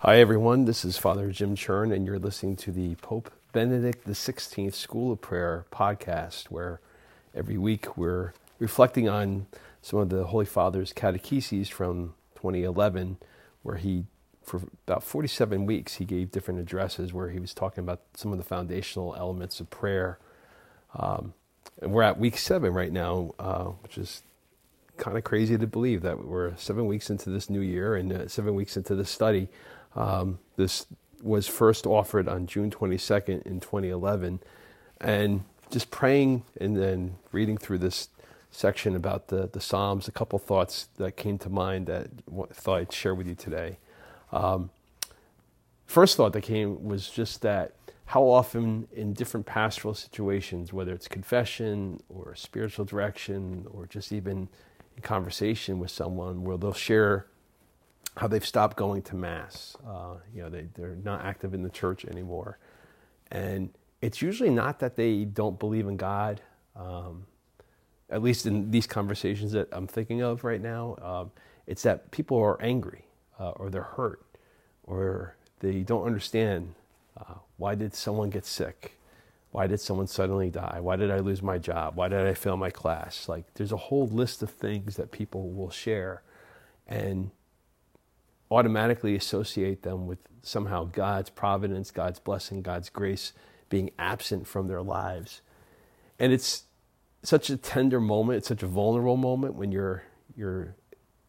Hi, everyone. This is Father Jim Chern, and you're listening to the Pope Benedict XVI School of Prayer podcast, where every week we're reflecting on some of the Holy Father's catecheses from 2011, where he, for about 47 weeks, he gave different addresses where he was talking about some of the foundational elements of prayer. Um, and we're at week seven right now, uh, which is kind of crazy to believe that we're seven weeks into this new year and uh, seven weeks into this study. Um, this was first offered on June 22nd in 2011. And just praying and then reading through this section about the, the Psalms, a couple thoughts that came to mind that I thought I'd share with you today. Um, first thought that came was just that how often in different pastoral situations, whether it's confession or spiritual direction or just even in conversation with someone, where they'll share how they've stopped going to mass. Uh, you know, they, they're not active in the church anymore. And it's usually not that they don't believe in God, um, at least in these conversations that I'm thinking of right now. Um, it's that people are angry uh, or they're hurt or they don't understand uh, why did someone get sick? Why did someone suddenly die? Why did I lose my job? Why did I fail my class? Like, there's a whole list of things that people will share. And automatically associate them with somehow God's providence, God's blessing, God's grace being absent from their lives. And it's such a tender moment, it's such a vulnerable moment when you're you're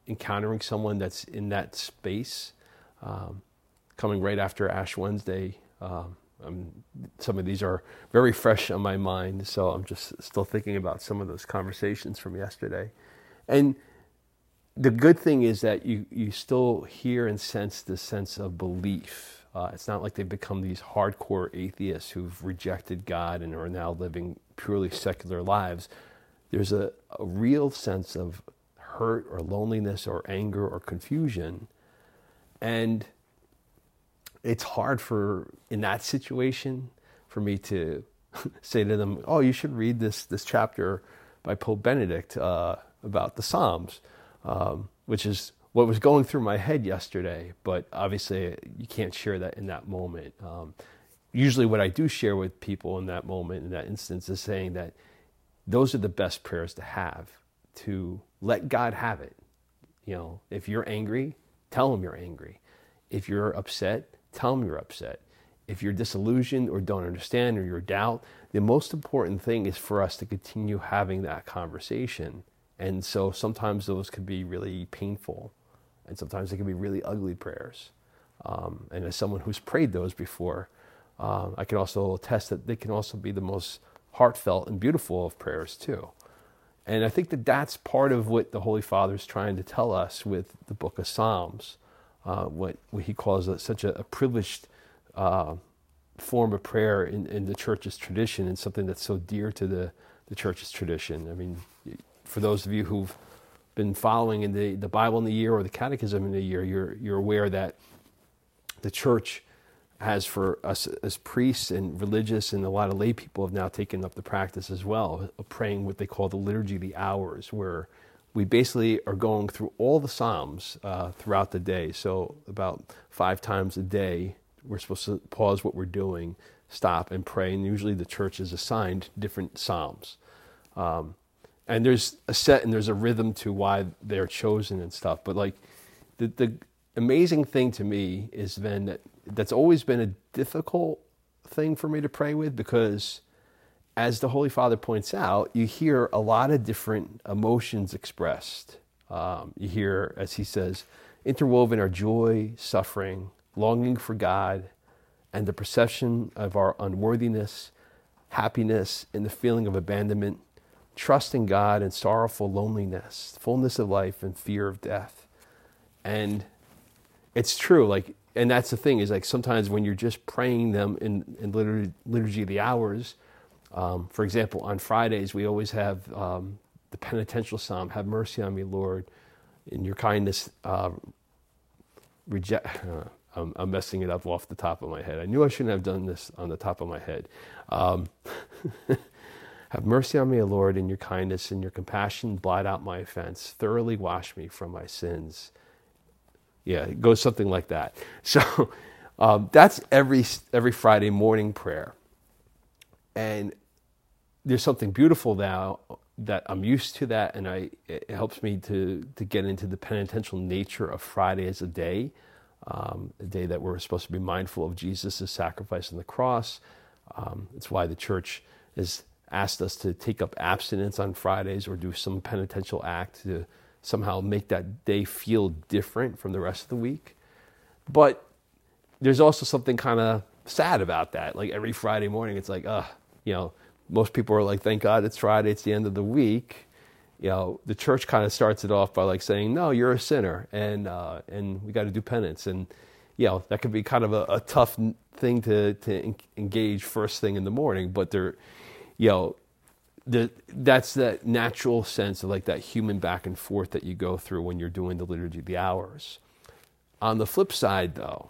encountering someone that's in that space. Um, coming right after Ash Wednesday, um, some of these are very fresh on my mind, so I'm just still thinking about some of those conversations from yesterday. And the good thing is that you, you still hear and sense this sense of belief. Uh, it's not like they've become these hardcore atheists who've rejected God and are now living purely secular lives. There's a, a real sense of hurt or loneliness or anger or confusion. And it's hard for, in that situation, for me to say to them, oh, you should read this, this chapter by Pope Benedict uh, about the Psalms um, which is what was going through my head yesterday. But obviously, you can't share that in that moment. Um, usually, what I do share with people in that moment, in that instance, is saying that those are the best prayers to have to let God have it. You know, if you're angry, tell him you're angry. If you're upset, tell him you're upset. If you're disillusioned or don't understand or you're doubt, the most important thing is for us to continue having that conversation and so sometimes those can be really painful, and sometimes they can be really ugly prayers. Um, and as someone who's prayed those before, uh, I can also attest that they can also be the most heartfelt and beautiful of prayers too. And I think that that's part of what the Holy Father is trying to tell us with the book of Psalms, uh, what, what, he calls a, such a, a privileged uh, form of prayer in, in, the church's tradition and something that's so dear to the, the church's tradition. I mean, for those of you who've been following in the, the Bible in the year or the Catechism in the year, you're, you're aware that the church has for us as priests and religious and a lot of lay people have now taken up the practice as well of praying what they call the liturgy the hours where we basically are going through all the psalms uh, throughout the day. So about five times a day we're supposed to pause what we're doing stop and pray and usually the church is assigned different psalms. Um, and there's a set and there's a rhythm to why they're chosen and stuff. But like the the amazing thing to me is then that that's always been a difficult thing for me to pray with because as the Holy Father points out, you hear a lot of different emotions expressed. Um, you hear, as he says, interwoven are joy, suffering, longing for God, and the perception of our unworthiness, happiness, and the feeling of abandonment trust in God and sorrowful loneliness, fullness of life and fear of death. And it's true, like, and that's the thing is like sometimes when you're just praying them in, in liturgy, liturgy of the hours, um, for example, on Fridays we always have um, the penitential psalm, "Have mercy on me, Lord, in your kindness." Uh, reject. I'm, I'm, messing it up off the top of my head. I knew I shouldn't have done this on the top of my head. Um, Have mercy on me, O Lord, in your kindness and your compassion. Blot out my offense. Thoroughly wash me from my sins. Yeah, it goes something like that. So um, that's every every Friday morning prayer, and there's something beautiful now that I'm used to that, and I it helps me to to get into the penitential nature of Friday as a day, um, a day that we're supposed to be mindful of Jesus' sacrifice on the cross. Um, it's why the church has asked us to take up abstinence on Fridays or do some penitential act to somehow make that day feel different from the rest of the week. But there's also something kind of sad about that. Like every Friday morning, it's like, uh, you know most people are like, thank God it's Friday, it's the end of the week. You know, the church kind of starts it off by like saying, no, you're a sinner and, uh, and we got to do penance. And, you know, that could be kind of a, a tough thing to, to engage first thing in the morning, but there, you know, the, that's that natural sense of like that human back and forth that you go through when you're doing the liturgy of the hours. On the flip side, though,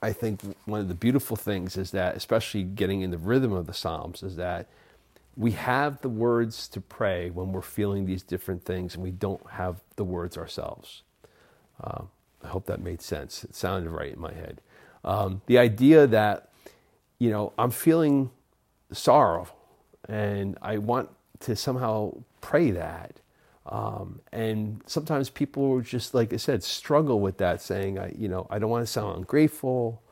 I think one of the beautiful things is that, especially getting in the rhythm of the Psalms, is that we have the words to pray when we're feeling these different things and we don't have the words ourselves. Uh, I hope that made sense. It sounded right in my head. Um, the idea that, you know, I'm feeling sorrow and I want to somehow pray that. Um, and sometimes people just, like I said, struggle with that, saying, I, you know, I don't want to sound ungrateful.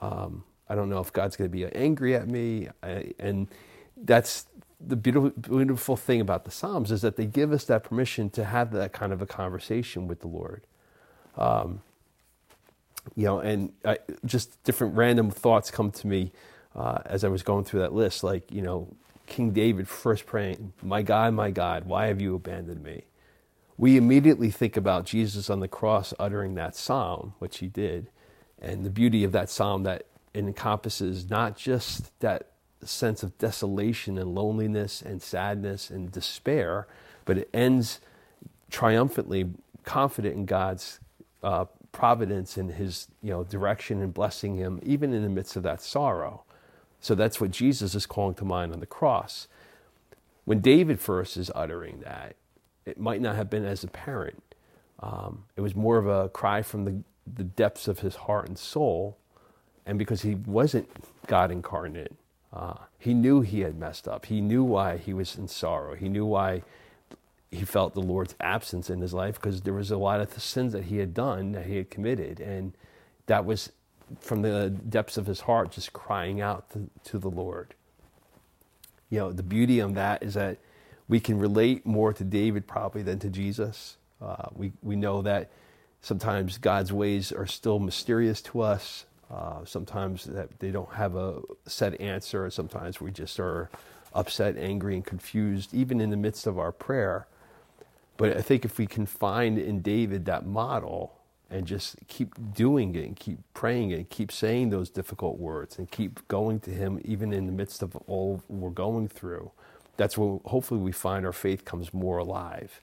Um, I don't know if God's going to be angry at me. I, and that's the beautiful, beautiful thing about the Psalms is that they give us that permission to have that kind of a conversation with the Lord. Um, you know, and I, just different random thoughts come to me uh, as I was going through that list. Like, you know, King David first praying, My God, my God, why have you abandoned me? We immediately think about Jesus on the cross uttering that psalm, which he did, and the beauty of that psalm that encompasses not just that sense of desolation and loneliness and sadness and despair, but it ends triumphantly confident in God's uh, providence and his you know direction and blessing him even in the midst of that sorrow so that's what Jesus is calling to mind on the cross. When David first is uttering that, it might not have been as apparent. Um, it was more of a cry from the, the depths of his heart and soul. And because he wasn't God incarnate, uh, he knew he had messed up. He knew why he was in sorrow. He knew why he felt the Lord's absence in his life because there was a lot of the sins that he had done, that he had committed. And that was from the depths of his heart, just crying out to, to the Lord. You know, the beauty of that is that we can relate more to David probably than to Jesus. Uh, we, we know that sometimes God's ways are still mysterious to us. Uh, sometimes that they don't have a set answer. Sometimes we just are upset, angry, and confused, even in the midst of our prayer. But I think if we can find in David that model, and just keep doing it and keep praying it, and keep saying those difficult words and keep going to Him even in the midst of all we're going through. That's when hopefully we find our faith comes more alive.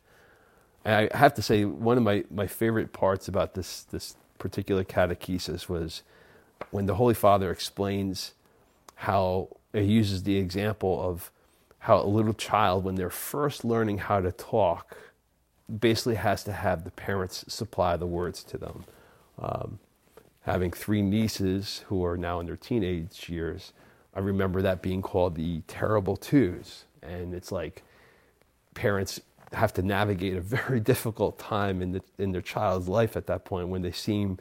And I have to say, one of my, my favorite parts about this, this particular catechesis was when the Holy Father explains how he uses the example of how a little child, when they're first learning how to talk, basically has to have the parents supply the words to them. Um, having three nieces who are now in their teenage years, I remember that being called the terrible twos. And it's like parents have to navigate a very difficult time in, the, in their child's life at that point when they seem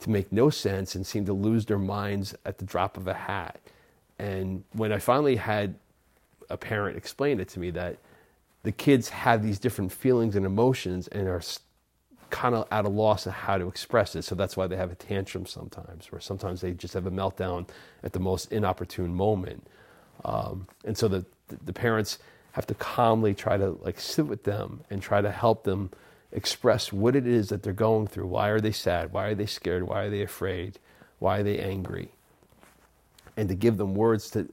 to make no sense and seem to lose their minds at the drop of a hat. And when I finally had a parent explain it to me that the kids have these different feelings and emotions and are kind of at a loss of how to express it. So that's why they have a tantrum sometimes, or sometimes they just have a meltdown at the most inopportune moment. Um, and so the, the parents have to calmly try to like sit with them and try to help them express what it is that they're going through. Why are they sad? Why are they scared? Why are they afraid? Why are they angry? And to give them words to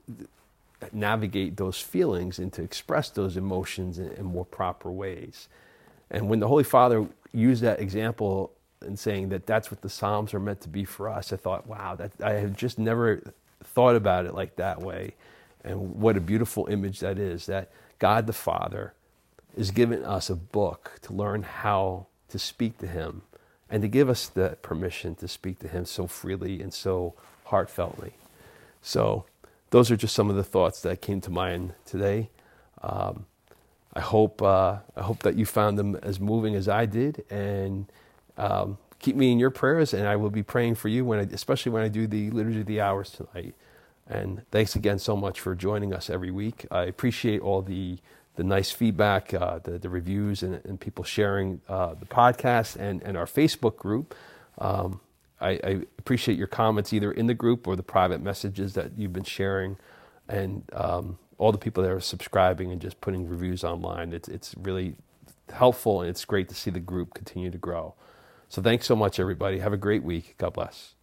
navigate those feelings and to express those emotions in, in, more proper ways. And when the Holy Father used that example and saying that that's what the Psalms are meant to be for us, I thought, wow, that I have just never thought about it like that way. And what a beautiful image that is that God the Father is giving us a book to learn how to speak to Him and to give us the permission to speak to Him so freely and so heartfeltly. So, those are just some of the thoughts that came to mind today. Um, I hope uh, I hope that you found them as moving as I did, and um, keep me in your prayers. And I will be praying for you when, I, especially when I do the liturgy of the hours tonight. And thanks again so much for joining us every week. I appreciate all the the nice feedback, uh, the, the reviews, and, and people sharing uh, the podcast and, and our Facebook group. Um, I, I, appreciate your comments either in the group or the private messages that you've been sharing, and um, all the people that are subscribing and just putting reviews online. It's, it's really helpful and it's great to see the group continue to grow. So thanks so much, everybody. Have a great week. God bless.